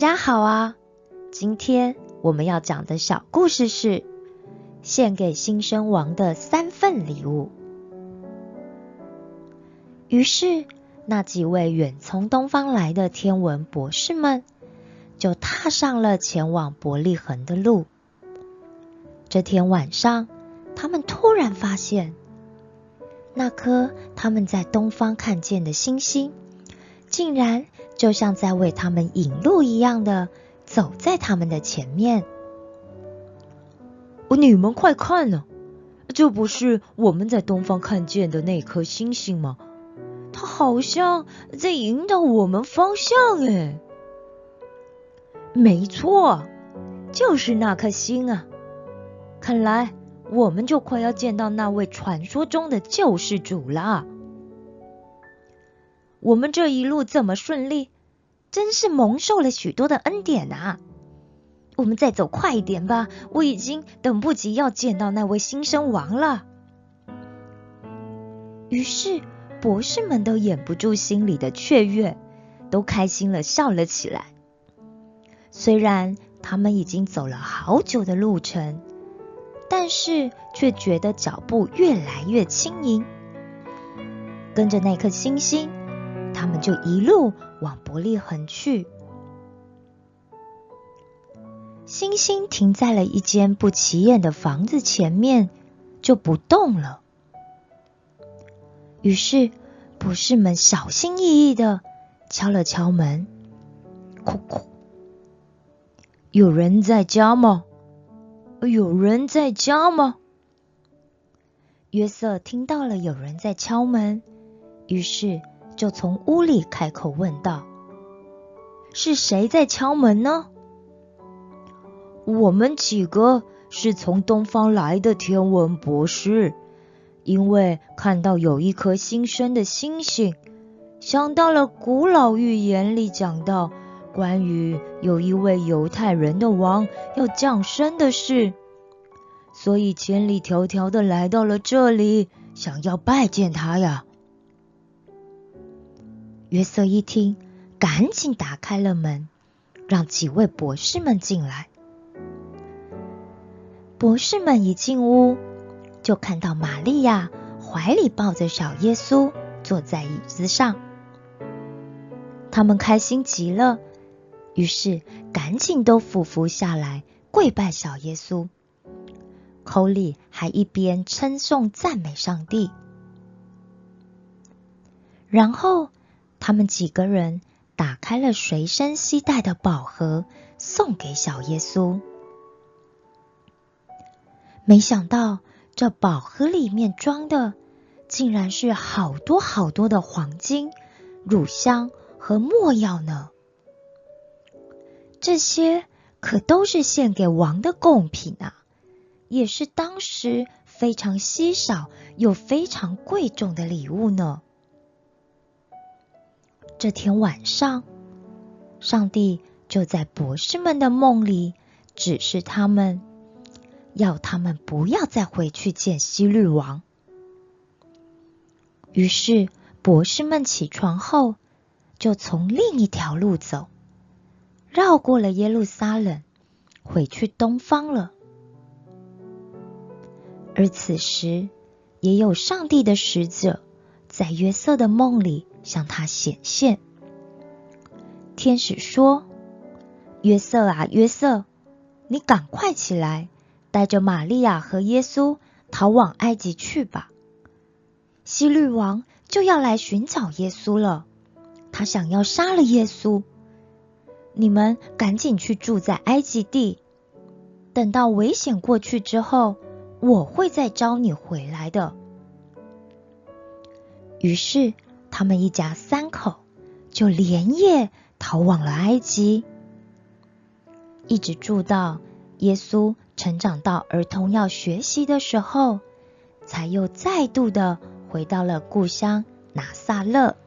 大家好啊！今天我们要讲的小故事是献给新生王的三份礼物。于是，那几位远从东方来的天文博士们就踏上了前往伯利恒的路。这天晚上，他们突然发现，那颗他们在东方看见的星星，竟然……就像在为他们引路一样的走在他们的前面。你们快看呢，这不是我们在东方看见的那颗星星吗？它好像在引导我们方向哎。没错，就是那颗星啊！看来我们就快要见到那位传说中的救世主了。我们这一路这么顺利，真是蒙受了许多的恩典啊！我们再走快一点吧，我已经等不及要见到那位新生王了。于是，博士们都掩不住心里的雀跃，都开心了，笑了起来。虽然他们已经走了好久的路程，但是却觉得脚步越来越轻盈，跟着那颗星星。他们就一路往伯利恒去。星星停在了一间不起眼的房子前面，就不动了。于是博士们小心翼翼的敲了敲门，叩叩，有人在家吗？有人在家吗？约瑟听到了有人在敲门，于是。就从屋里开口问道：“是谁在敲门呢？”“我们几个是从东方来的天文博士，因为看到有一颗新生的星星，想到了古老预言里讲到关于有一位犹太人的王要降生的事，所以千里迢迢的来到了这里，想要拜见他呀。”约瑟一听，赶紧打开了门，让几位博士们进来。博士们一进屋，就看到玛利亚怀里抱着小耶稣，坐在椅子上。他们开心极了，于是赶紧都俯伏下来，跪拜小耶稣，口里还一边称颂赞美上帝，然后。他们几个人打开了随身携带的宝盒，送给小耶稣。没想到这宝盒里面装的，竟然是好多好多的黄金、乳香和墨药呢！这些可都是献给王的贡品啊，也是当时非常稀少又非常贵重的礼物呢。这天晚上，上帝就在博士们的梦里指示他们，要他们不要再回去见希律王。于是，博士们起床后，就从另一条路走，绕过了耶路撒冷，回去东方了。而此时，也有上帝的使者在约瑟的梦里。向他显现。天使说：“约瑟啊，约瑟，你赶快起来，带着玛利亚和耶稣逃往埃及去吧。希律王就要来寻找耶稣了，他想要杀了耶稣。你们赶紧去住在埃及地，等到危险过去之后，我会再招你回来的。”于是。他们一家三口就连夜逃往了埃及，一直住到耶稣成长到儿童要学习的时候，才又再度的回到了故乡拿撒勒。